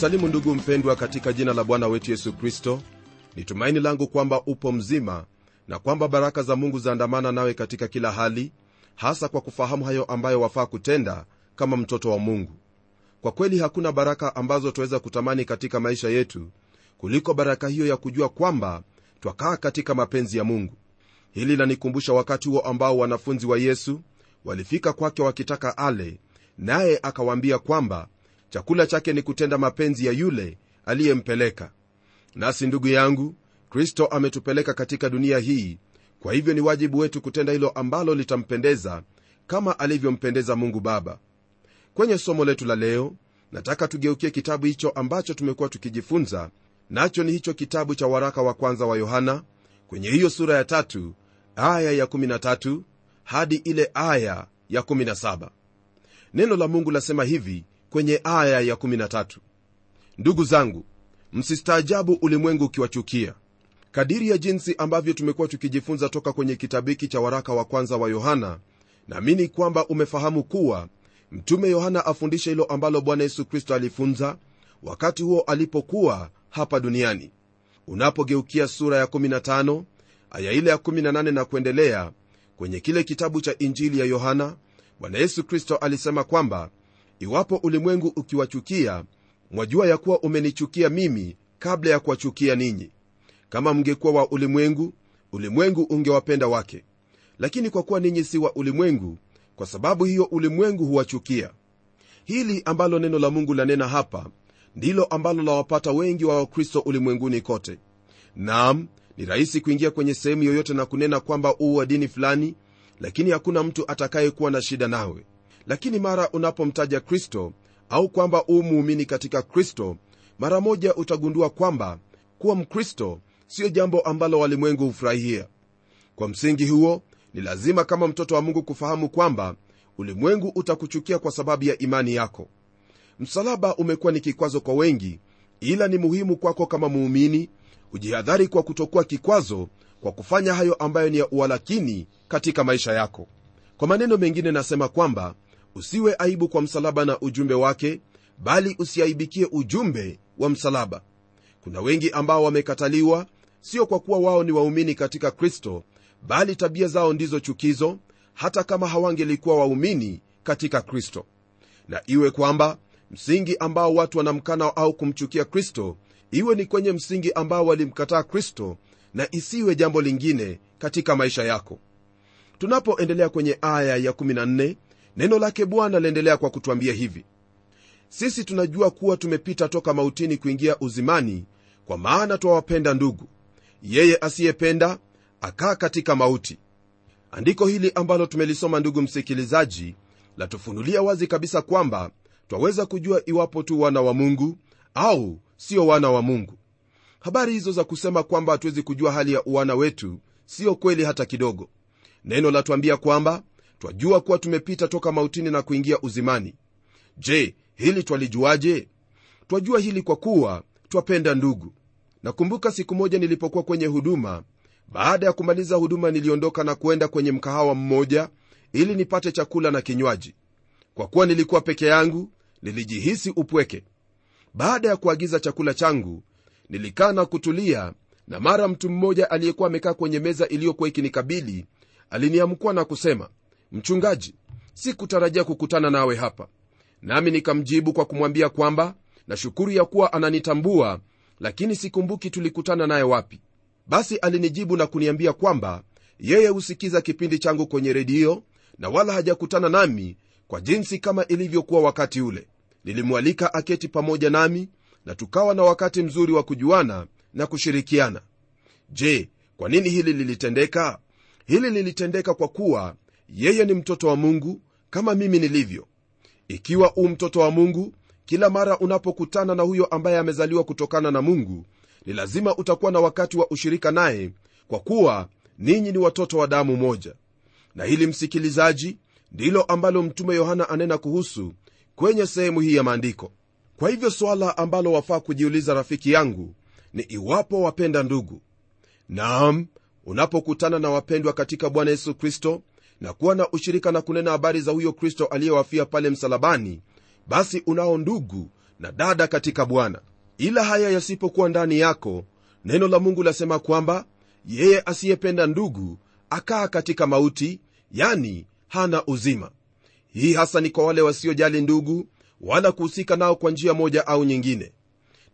na kusalimu ndugu mpendwa katika jina la bwana wetu yesu kristo. Ni tumaini langu kwamba upo mzima na kwamba baraka za mungu zaandamana nawe katika kila hali hasa kwa kufahamu hayo ambayo wafaa kutenda kama mtoto wa mungu. Kwa kweli hakuna baraka ambazo twaweza kutamani katika maisha yetu kuliko baraka hiyo ya kujua kwamba twakaa katika mapenzi ya mungu. Hili lanikumbusha wakati huo ambao wanafunzi wa yesu walifika kwake wakitaka ale naye akawaambia kwamba chakula chake ni kutenda mapenzi ya yule aliyempeleka. Nasi ndugu yangu kristo ametupeleka katika dunia hii. Kwa hivyo ni wajibu wetu kutenda hilo ambalo litampendeza kama alivyompendeza mungu baba. Kwenye somo letu la leo nataka tugeukie kitabu hicho ambacho tumekuwa tukijifunza. Nacho ni hicho kitabu cha waraka wa kwanza wa yohana kwenye hiyo sura ya tatu aya ya 13 hadi ile aya ya 17 neno la mungu lasema hivi kwenye aya ya 13 ndugu zangu msistaajabu ulimwengu ukiwachukia. Kadiri ya jinsi ambavyo tumekuwa tukijifunza toka kwenye kitabu hiki cha waraka wa kwanza wa yohana naamini kwamba umefahamu kuwa mtume yohana afundisha hilo ambalo bwana yesu kristo alifunza wakati huo alipokuwa hapa duniani. Unapogeukia sura ya 15 aya ile ya 18 na kuendelea kwenye kile kitabu cha injili ya yohana bwana yesu kristo alisema kwamba iwapo ulimwengu ukiwachukia mwajua ya kuwa umenichukia mimi kabla ya kuwachukia ninyi. Kama mngekuwa wa ulimwengu ulimwengu ungewapenda wake. Lakini kwa kuwa ninyi si wa ulimwengu kwa sababu hiyo ulimwengu huwachukia. Hili ambalo neno la mungu lanena hapa ndilo ambalo lawapata wengi wa wakristo ulimwenguni kote. Nam ni rahisi kuingia kwenye sehemu yoyote na kunena kwamba uu wa dini fulani lakini hakuna mtu atakayekuwa na shida nawe lakini mara unapomtaja kristo au kwamba uu muumini katika kristo mara moja utagundua kwamba kuwa mkristo siyo jambo ambalo walimwengu hufurahia. Kwa msingi huo ni lazima kama mtoto wa mungu kufahamu kwamba ulimwengu utakuchukia kwa sababu ya imani yako. Msalaba umekuwa ni kikwazo kwa wengi ila ni muhimu kwako kama muumini ujihadhari kwa kutokuwa kikwazo kwa kufanya hayo ambayo ni ya ualakini katika maisha yako. Kwa maneno mengine nasema kwamba usiwe aibu kwa msalaba na ujumbe wake bali usiaibikie ujumbe wa msalaba. Kuna wengi ambao wamekataliwa sio kwa kuwa wao ni waumini katika kristo bali tabia zao ndizo chukizo hata kama hawangelikuwa waumini katika kristo. Na iwe kwamba msingi ambao watu wanamkana au kumchukia kristo iwe ni kwenye msingi ambao walimkataa kristo na isiwe jambo lingine katika maisha yako. Tunapoendelea kwenye aya ya 14 neno lake bwana laendelea kwa kutwambia hivi. Sisi tunajua kuwa tumepita toka mautini kuingia uzimani kwa maana twawapenda ndugu. Yeye asiyependa akaa katika mauti. Andiko hili ambalo tumelisoma ndugu msikilizaji latufunulia wazi kabisa kwamba twaweza kujua iwapo tu wana wa mungu au sio wana wa mungu. Habari hizo za kusema kwamba hatuwezi kujua hali ya uwana wetu siyo kweli hata kidogo. Neno latuambia kwamba twajua kuwa tumepita toka mautini na kuingia uzimani. Je hili twalijuaje? Twajua hili kwa kuwa twapenda ndugu. Nakumbuka siku moja nilipokuwa kwenye huduma. Baada ya kumaliza huduma niliondoka na kuenda kwenye mkahawa mmoja ili nipate chakula na kinywaji. Kwa kuwa nilikuwa peke yangu nilijihisi upweke. Baada ya kuagiza chakula changu nilikaa na kutulia na mara mtu mmoja aliyekuwa amekaa kwenye meza iliyokuwa ikinikabili aliniamkua na kusema mchungaji sikutarajia kukutana nawe hapa. Nami nikamjibu kwa kumwambia kwamba nashukuru ya kuwa ananitambua lakini sikumbuki tulikutana naye wapi. Basi alinijibu na kuniambia kwamba yeye husikiza kipindi changu kwenye redio na wala hajakutana nami kwa jinsi kama ilivyokuwa wakati ule. Nilimwalika aketi pamoja nami na tukawa na wakati mzuri wa kujuana na kushirikiana. Je kwa nini hili lilitendeka? Hili lilitendeka kwa kuwa yeye ni mtoto wa mungu kama mimi nilivyo. Ikiwa u mtoto wa mungu kila mara unapokutana na huyo ambaye amezaliwa kutokana na mungu ni lazima utakuwa na wakati wa ushirika naye kwa kuwa ninyi ni watoto wa damu moja. Na hili msikilizaji ndilo ambalo mtume yohana anena kuhusu kwenye sehemu hii ya maandiko. Kwa hivyo suala ambalo wafaa kujiuliza rafiki yangu ni iwapo wapenda ndugu. Naam unapokutana na wapendwa katika bwana yesu kristo na kuwa na ushirika na kunena habari za huyo kristo aliyewafia pale msalabani basi unao ndugu na dada katika bwana. Ila haya yasipokuwa ndani yako neno la mungu lasema kwamba yeye asiyependa ndugu akaa katika mauti yani hana uzima. Hii hasa ni kwa wale wasiojali ndugu wala kuhusika nao kwa njia moja au nyingine.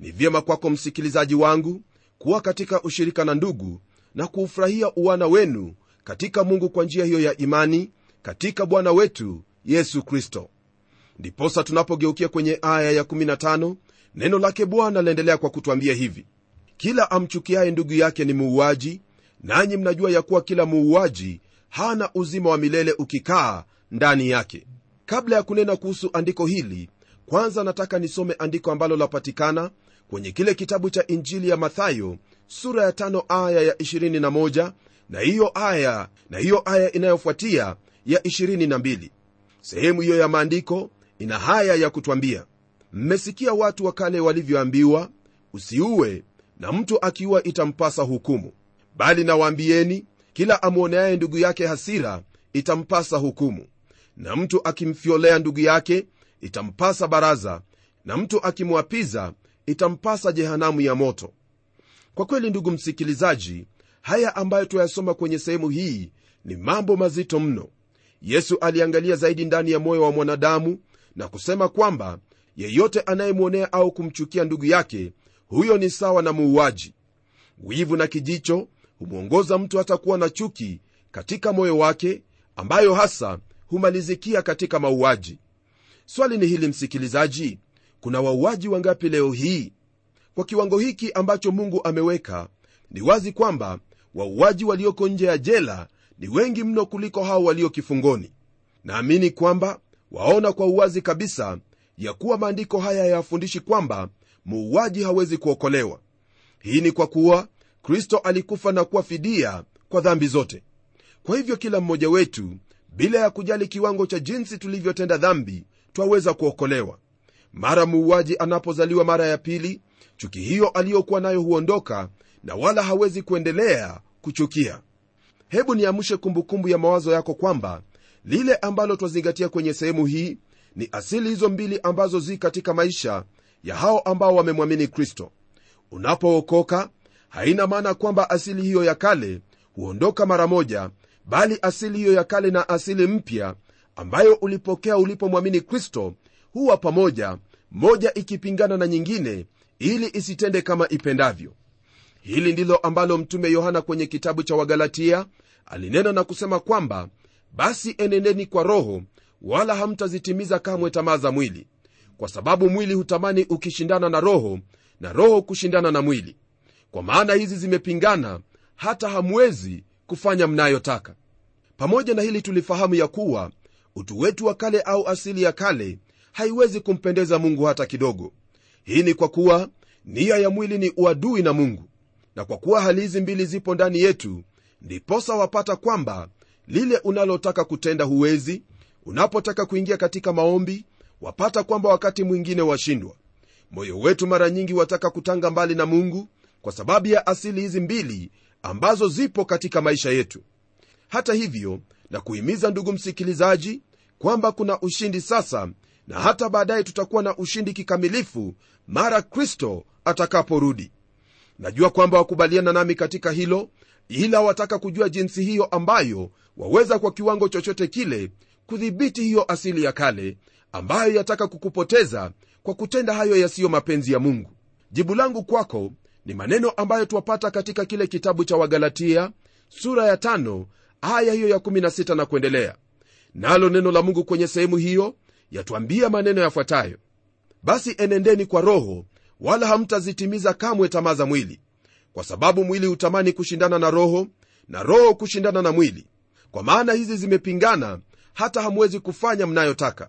Ni vyema kwako msikilizaji wangu kuwa katika ushirika na ndugu na kuufurahia uwana wenu katika mungu kwa njia hiyo ya imani katika bwana wetu yesu kristo. Ndiposa tunapogeukia kwenye aya ya15 neno lake bwana laendelea kwa kutwambia hivi. Kila amchukiaye ndugu yake ni muuaji nanyi mnajua ya kuwa kila muuaji hana uzima wa milele ukikaa ndani yake. Kabla ya kunena kuhusu andiko hili kwanza nataka nisome andiko ambalo lapatikana kwenye kile kitabu cha injili ya mathayo sura ya 5 aya ya 21 na hiyo aya na hiyo aya inayofuatia ya 22 sehemu hiyo ya maandiko ina haya ya kutwambia. Mmesikia watu wa kale walivyoambiwa usiue na mtu akiua itampasa hukumu. Bali nawaambieni kila amwoneaye ndugu yake hasira itampasa hukumu. Na mtu akimfyolea ndugu yake itampasa baraza. Na mtu akimwapiza itampasa jehanamu ya moto. Kwa kweli ndugu msikilizaji haya ambayo tuyasoma kwenye sehemu hii ni mambo mazito mno. Yesu aliangalia zaidi ndani ya moyo wa mwanadamu na kusema kwamba yeyote anayemwonea au kumchukia ndugu yake huyo ni sawa na muuaji. Wivu na kijicho humwongoza mtu hata kuwa na chuki katika moyo wake ambayo hasa humalizikia katika mauaji. Swali ni hili msikilizaji kuna wauaji wangapi leo hii? Kwa kiwango hiki ambacho mungu ameweka ni wazi kwamba wauaji walioko nje ya jela ni wengi mno kuliko hao walio kifungoni. Naamini kwamba waona kwa uwazi kabisa ya kuwa maandiko haya hayafundishi kwamba muuaji hawezi kuokolewa. Hii ni kwa kuwa kristo alikufa na kuwa fidia kwa dhambi zote. Kwa hivyo kila mmoja wetu bila ya kujali kiwango cha jinsi tulivyotenda dhambi twaweza kuokolewa. Mara muuaji anapozaliwa mara ya pili chuki hiyo aliyokuwa nayo huondoka na wala hawezi kuendelea kuchukia. Hebu niamshe kumbukumbu ya mawazo yako kwamba lile ambalo twazingatia kwenye sehemu hii ni asili hizo mbili ambazo zi katika maisha ya hao ambao wamemwamini kristo. Unapookoka haina maana kwamba asili hiyo ya kale huondoka mara moja bali asili hiyo ya kale na asili mpya ambayo ulipokea ulipomwamini kristo huwa pamoja moja ikipingana na nyingine ili isitende kama ipendavyo hili ndilo ambalo mtume yohana kwenye kitabu cha wagalatia alinena na kusema kwamba basi enendeni kwa roho wala hamtazitimiza kamwe tamaa za mwili. Kwa sababu mwili hutamani ukishindana na roho na roho kushindana na mwili. Kwa maana hizi zimepingana hata hamwezi kufanya mnayotaka. Pamoja na hili tulifahamu ya kuwa utu wetu wa kale au asili ya kale haiwezi kumpendeza mungu hata kidogo. Hii ni kwa kuwa nia ya mwili ni uadui na mungu na kwa kuwa hali hizi mbili zipo ndani yetu ndiposa wapata kwamba lile unalotaka kutenda huwezi unapotaka kuingia katika maombi wapata kwamba wakati mwingine washindwa. Moyo wetu mara nyingi wataka kutanga mbali na mungu kwa sababu ya asili hizi mbili ambazo zipo katika maisha yetu. Hata hivyo na kuhimiza ndugu msikilizaji kwamba kuna ushindi sasa na hata baadaye tutakuwa na ushindi kikamilifu mara kristo atakaporudi najua kwamba wakubaliana nami katika hilo ila wataka kujua jinsi hiyo ambayo waweza kwa kiwango chochote kile kudhibiti hiyo asili ya kale ambayo yataka kukupoteza kwa kutenda hayo yasiyo mapenzi ya mungu. Jibu langu kwako ni maneno ambayo twapata katika kile kitabu cha wagalatia sura ya tano aya hiyo ya 16 na kuendelea. Nalo neno la mungu kwenye sehemu hiyo yatwambia maneno yafuatayo. Basi enendeni kwa roho wala hamtazitimiza kamwe tamaa za mwili kwa sababu mwili hutamani kushindana na roho na roho kushindana na mwili. Kwa maana hizi zimepingana hata hamwezi kufanya mnayotaka.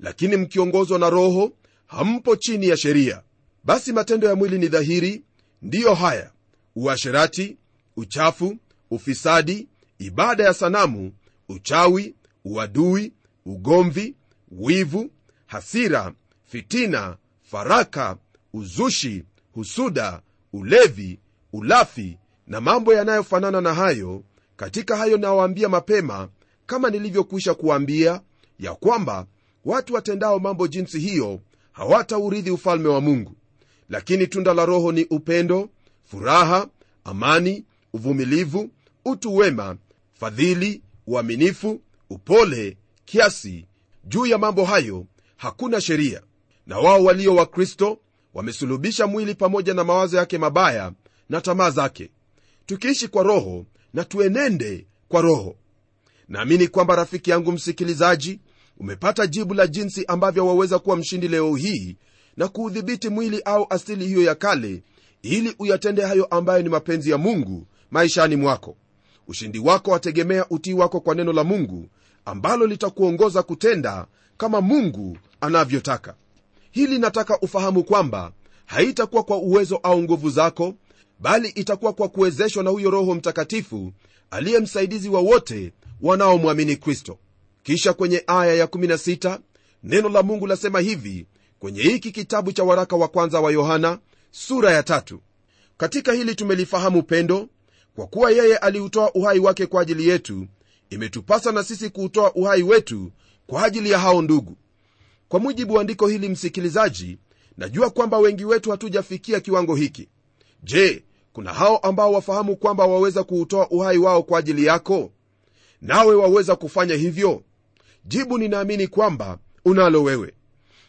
Lakini mkiongozwa na roho hampo chini ya sheria. Basi matendo ya mwili ni dhahiri ndiyo haya uasherati uchafu ufisadi ibada ya sanamu uchawi uadui ugomvi wivu hasira fitina faraka uzushi husuda ulevi ulafi na mambo yanayofanana na hayo. Katika hayo nawaambia mapema kama nilivyokwisha kuwaambia ya kwamba watu watendao mambo jinsi hiyo hawataurithi ufalme wa mungu. Lakini tunda la roho ni upendo furaha amani uvumilivu utu wema fadhili uaminifu upole kiasi. Juu ya mambo hayo hakuna sheria. Na wao walio wa kristo wamesulubisha mwili pamoja na mawazo yake mabaya na tamaa zake. Tukiishi kwa roho na tuenende kwa roho. Naamini kwamba rafiki yangu msikilizaji umepata jibu la jinsi ambavyo waweza kuwa mshindi leo hii na kuudhibiti mwili au asili hiyo ya kale ili uyatende hayo ambayo ni mapenzi ya mungu maishani mwako. Ushindi wako wategemea utii wako kwa neno la mungu ambalo litakuongoza kutenda kama mungu anavyotaka hili nataka ufahamu kwamba haitakuwa kwa uwezo au nguvu zako bali itakuwa kwa kuwezeshwa na huyo roho mtakatifu aliye msaidizi wa wote wanaomwamini kristo. Kisha kwenye aya ya16 neno la mungu lasema hivi kwenye hiki kitabu cha waraka wa kwanza wa yohana sura ya tatu. Katika hili tumelifahamu pendo kwa kuwa yeye aliutoa uhai wake kwa ajili yetu imetupasa na sisi kuutoa uhai wetu kwa ajili ya hao ndugu kwa mujibu wa andiko hili msikilizaji najua kwamba wengi wetu hatujafikia kiwango hiki. Je kuna hao ambao wafahamu kwamba waweza kuutoa uhai wao kwa ajili yako? Nawe waweza kufanya hivyo? Jibu ninaamini kwamba unalo wewe.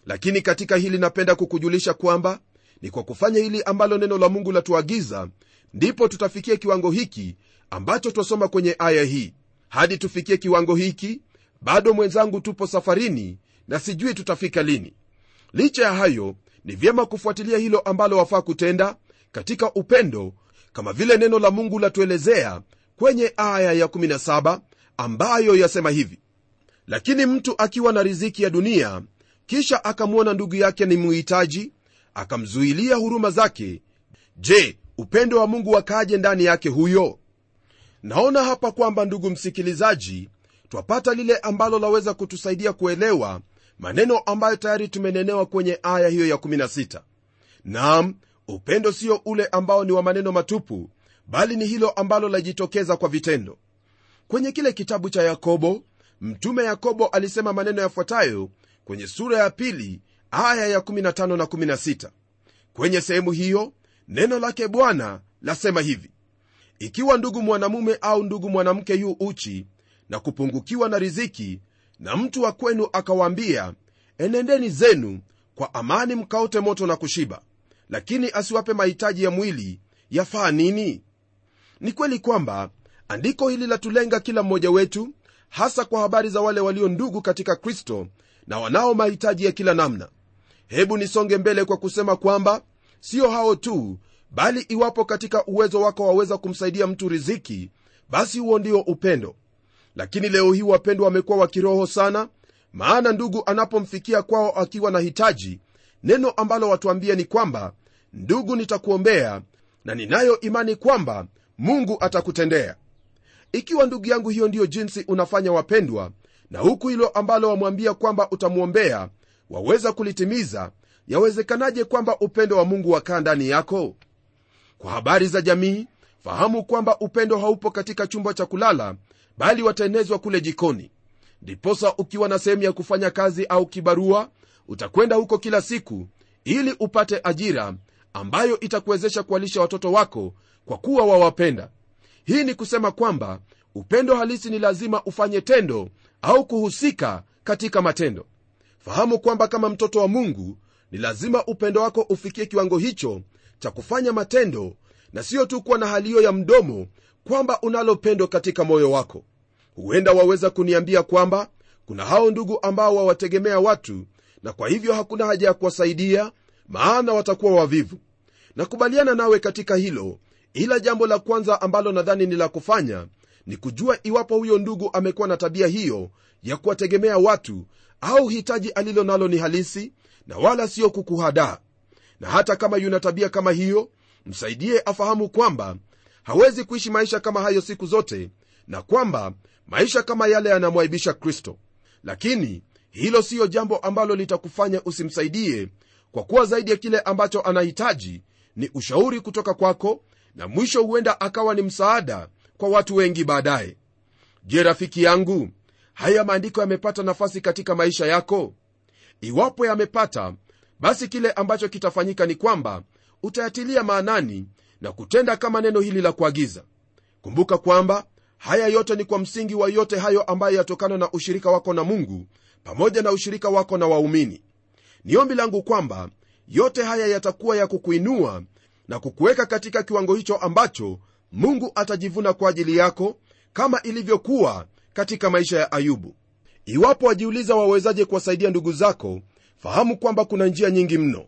Lakini katika hili napenda kukujulisha kwamba ni kwa kufanya hili ambalo neno la mungu latuagiza ndipo tutafikia kiwango hiki ambacho twasoma kwenye aya hii. Hadi tufikie kiwango hiki bado mwenzangu tupo safarini na sijui tutafika lini. Licha ya hayo ni vyema kufuatilia hilo ambalo wafaa kutenda katika upendo kama vile neno la mungu latuelezea kwenye aya ya17 ambayo yasema hivi. Lakini mtu akiwa na riziki ya dunia kisha akamwona ndugu yake ni muhitaji akamzuilia huruma zake je upendo wa mungu wakaaje ndani yake huyo? Naona hapa kwamba ndugu msikilizaji twapata lile ambalo laweza kutusaidia kuelewa maneno ambayo tayari tumenenewa kwenye aya hiyo ya16 nam upendo sio ule ambao ni wa maneno matupu bali ni hilo ambalo lajitokeza kwa vitendo. Kwenye kile kitabu cha yakobo mtume yakobo alisema maneno yafuatayo kwenye sura ya pili aya ya 15 na 16 kwenye sehemu hiyo neno lake bwana lasema hivi ikiwa ndugu mwanamume au ndugu mwanamke yu uchi na kupungukiwa na riziki na mtu wa kwenu akawaambia enendeni zenu kwa amani mkaote moto na kushiba. Lakini asiwape mahitaji ya mwili yafaa nini? Ni kweli kwamba andiko hili latulenga kila mmoja wetu hasa kwa habari za wale walio ndugu katika kristo na wanao mahitaji ya kila namna. Hebu nisonge mbele kwa kusema kwamba sio hao tu bali iwapo katika uwezo wako waweza kumsaidia mtu riziki basi huo ndio upendo lakini leo hii wapendwa wamekuwa wa kiroho sana maana ndugu anapomfikia kwao akiwa na hitaji neno ambalo watuambia ni kwamba ndugu nitakuombea na ninayo imani kwamba mungu atakutendea. Ikiwa ndugu yangu hiyo ndiyo jinsi unafanya wapendwa na huku hilo ambalo wamwambia kwamba utamwombea waweza kulitimiza yawezekanaje kwamba upendo wa mungu wakaa ndani yako? Kwa habari za jamii fahamu kwamba upendo haupo katika chumba cha kulala bali wataenezwa kule jikoni. Ndiposa ukiwa na sehemu ya kufanya kazi au kibarua utakwenda huko kila siku ili upate ajira ambayo itakuwezesha kuwalisha watoto wako kwa kuwa wawapenda. Hii ni kusema kwamba upendo halisi ni lazima ufanye tendo au kuhusika katika matendo. Fahamu kwamba kama mtoto wa mungu ni lazima upendo wako ufikie kiwango hicho cha kufanya matendo na siyo tu kuwa na hali hiyo ya mdomo kwamba unalo pendo katika moyo wako. Huenda waweza kuniambia kwamba kuna hao ndugu ambao wawategemea watu na kwa hivyo hakuna haja ya kuwasaidia maana watakuwa wavivu. Nakubaliana nawe katika hilo ila jambo la kwanza ambalo nadhani ni la kufanya ni kujua iwapo huyo ndugu amekuwa na tabia hiyo ya kuwategemea watu au hitaji alilo nalo ni halisi na wala sio kukuhadaa. Na hata kama yuna tabia kama hiyo msaidie afahamu kwamba hawezi kuishi maisha kama hayo siku zote na kwamba maisha kama yale yanamwaibisha kristo. Lakini hilo siyo jambo ambalo litakufanya usimsaidie kwa kuwa zaidi ya kile ambacho anahitaji ni ushauri kutoka kwako na mwisho huenda akawa ni msaada kwa watu wengi baadaye. Je rafiki yangu haya maandiko yamepata nafasi katika maisha yako? Iwapo yamepata basi kile ambacho kitafanyika ni kwamba utayatilia maanani na kutenda kama neno hili la kuagiza. Kumbuka kwamba haya yote ni kwa msingi wa yote hayo ambayo yatokana na ushirika wako na mungu pamoja na ushirika wako na waumini. Ni ombi langu kwamba yote haya yatakuwa ya kukuinua na kukuweka katika kiwango hicho ambacho mungu atajivuna kwa ajili yako kama ilivyokuwa katika maisha ya ayubu. Iwapo wajiuliza wawezaje kuwasaidia ndugu zako fahamu kwamba kuna njia nyingi mno.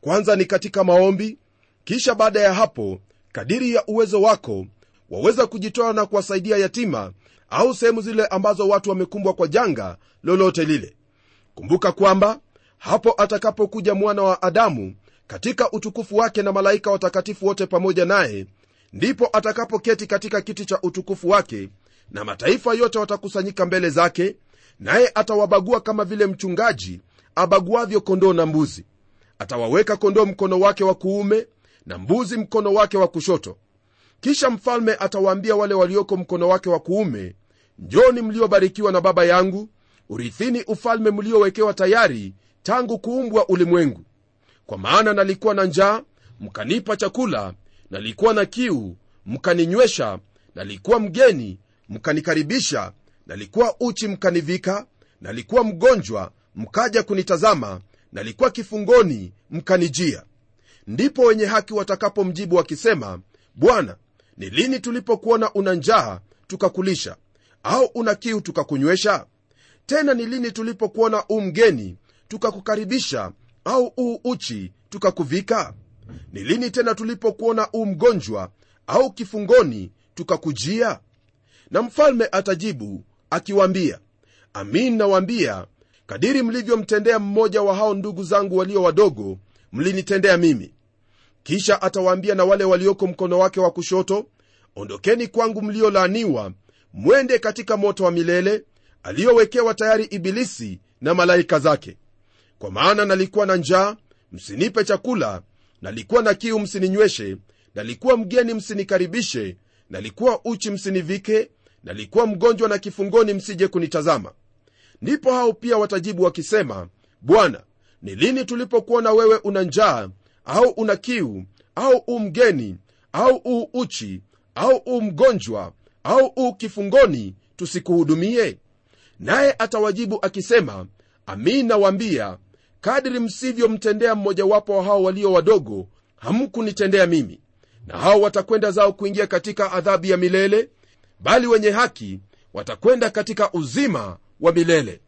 Kwanza ni katika maombi kisha baada ya hapo kadiri ya uwezo wako waweza kujitoa na kuwasaidia yatima au sehemu zile ambazo watu wamekumbwa kwa janga lolote lile. Kumbuka kwamba hapo atakapokuja mwana wa adamu katika utukufu wake na malaika watakatifu wote pamoja naye ndipo atakapoketi katika kiti cha utukufu wake na mataifa yote watakusanyika mbele zake naye atawabagua kama vile mchungaji abaguavyo kondoo na mbuzi. Atawaweka kondoo mkono wake wa kuume na mbuzi mkono wake wa kushoto. Kisha mfalme atawaambia wale walioko mkono wake wa kuume njoni mliobarikiwa na baba yangu urithini ufalme mliowekewa tayari tangu kuumbwa ulimwengu. Kwa maana nalikuwa na njaa mkanipa chakula nalikuwa na kiu mkaninywesha nalikuwa mgeni mkanikaribisha nalikuwa uchi mkanivika nalikuwa mgonjwa mkaja kunitazama nalikuwa kifungoni mkanijia ndipo wenye haki watakapomjibu wakisema bwana ni lini tulipokuona una njaa tukakulisha? Au una kiu tukakunywesha? Tena ni lini tulipokuona u mgeni tukakukaribisha? Au uu uchi tukakuvika? Ni lini tena tulipokuona u mgonjwa au kifungoni tukakujia? Na mfalme atajibu akiwaambia amin nawaambia kadiri mlivyomtendea mmoja wa hao ndugu zangu walio wadogo mlinitendea mimi kisha atawaambia na wale walioko mkono wake wa kushoto ondokeni kwangu mliolaaniwa mwende katika moto wa milele aliyowekewa tayari ibilisi na malaika zake. Kwa maana nalikuwa na njaa msinipe chakula nalikuwa na kiu msininyweshe nalikuwa mgeni msinikaribishe nalikuwa uchi msinivike nalikuwa mgonjwa na kifungoni msije kunitazama. Ndipo hao pia watajibu wakisema bwana ni lini tulipokuona wewe una njaa au una kiu au u mgeni au u uchi au u mgonjwa au u kifungoni tusikuhudumie? Naye atawajibu akisema amin nawaambia kadri msivyomtendea mmojawapo wa hao walio wadogo hamkunitendea mimi. Na hao watakwenda zao kuingia katika adhabu ya milele bali wenye haki watakwenda katika uzima wa milele.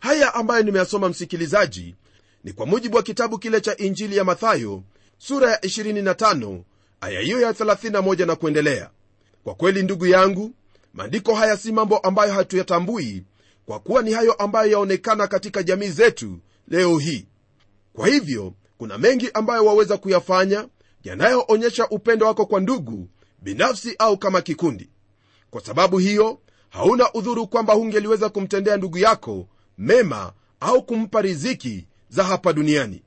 Haya ambayo nimeyasoma msikilizaji ni kwa mujibu wa kitabu kile cha injili ya mathayo sura ya 25 aya hiyo ya 31 na kuendelea. Kwa kweli ndugu yangu maandiko haya si mambo ambayo hatuyatambui kwa kuwa ni hayo ambayo yaonekana katika jamii zetu leo hii. Kwa hivyo kuna mengi ambayo waweza kuyafanya yanayoonyesha upendo wako kwa ndugu binafsi au kama kikundi. Kwa sababu hiyo hauna udhuru kwamba hungeliweza kumtendea ndugu yako mema au kumpa riziki za hapa duniani.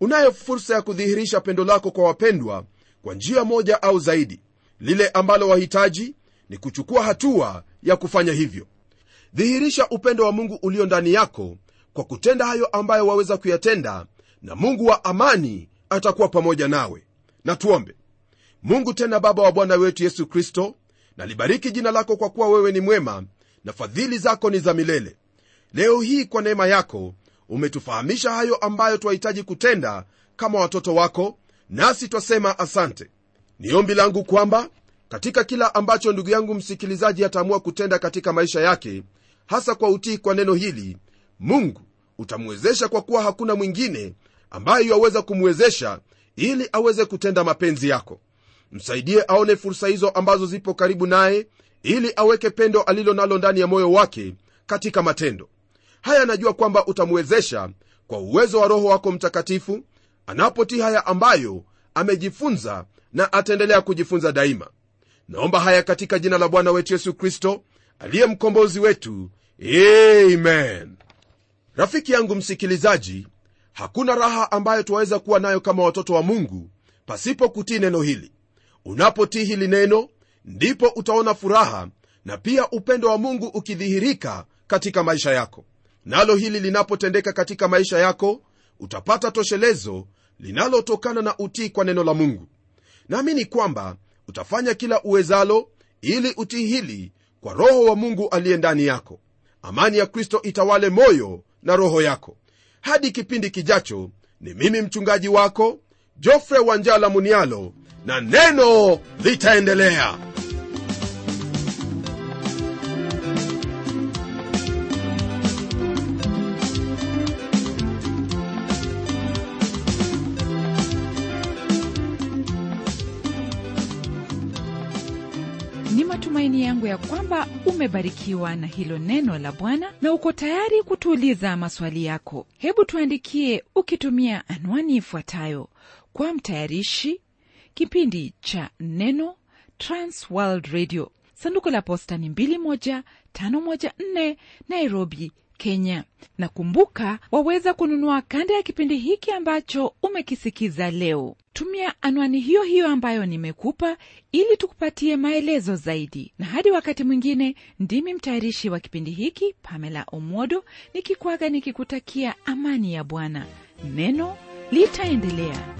Unayo fursa ya kudhihirisha pendo lako kwa wapendwa kwa njia moja au zaidi. Lile ambalo wahitaji ni kuchukua hatua ya kufanya hivyo. Dhihirisha upendo wa mungu ulio ndani yako kwa kutenda hayo ambayo waweza kuyatenda na mungu wa amani atakuwa pamoja nawe. Na tuombe. Mungu tena baba wa bwana wetu yesu kristo nalibariki jina lako kwa kuwa wewe ni mwema na fadhili zako ni za milele. Leo hii kwa neema yako umetufahamisha hayo ambayo twahitaji kutenda kama watoto wako nasi twasema asante. Ni ombi langu kwamba katika kila ambacho ndugu yangu msikilizaji ataamua kutenda katika maisha yake hasa kwa utii kwa neno hili mungu utamwezesha kwa kuwa hakuna mwingine ambaye yaweza kumwezesha ili aweze kutenda mapenzi yako. Msaidie aone fursa hizo ambazo zipo karibu naye ili aweke pendo alilo nalo ndani ya moyo wake katika matendo haya anajua kwamba utamwezesha kwa uwezo wa roho wako mtakatifu anapotii haya ambayo amejifunza na ataendelea kujifunza daima. Naomba haya katika jina la bwana wetu yesu kristo aliye mkombozi wetu. Amen. Rafiki yangu msikilizaji hakuna raha ambayo twaweza kuwa nayo kama watoto wa mungu pasipo kutii neno hili. Unapotii hili neno ndipo utaona furaha na pia upendo wa mungu ukidhihirika katika maisha yako nalo hili linapotendeka katika maisha yako utapata toshelezo linalotokana na utii kwa neno la mungu. Naamini kwamba utafanya kila uwezalo ili utii hili kwa roho wa mungu aliye ndani yako. Amani ya kristo itawale moyo na roho yako. Hadi kipindi kijacho ni mimi mchungaji wako jofre wanjala munialo na neno litaendelea ya kwamba umebarikiwa na hilo neno la bwana na uko tayari kutuuliza maswali yako. Hebu tuandikie ukitumia anwani ifuatayo. Kwa mtayarishi kipindi cha neno transworld radio. Sanduku la posta ni 21514 nairobi kenya. Na kumbuka waweza kununua kanda ya kipindi hiki ambacho umekisikiza leo tumia anwani hiyo hiyo ambayo nimekupa ili tukupatie maelezo zaidi. Na hadi wakati mwingine ndimi mtayarishi wa kipindi hiki pamela Omodo nikikwaga nikikutakia amani ya bwana. Neno litaendelea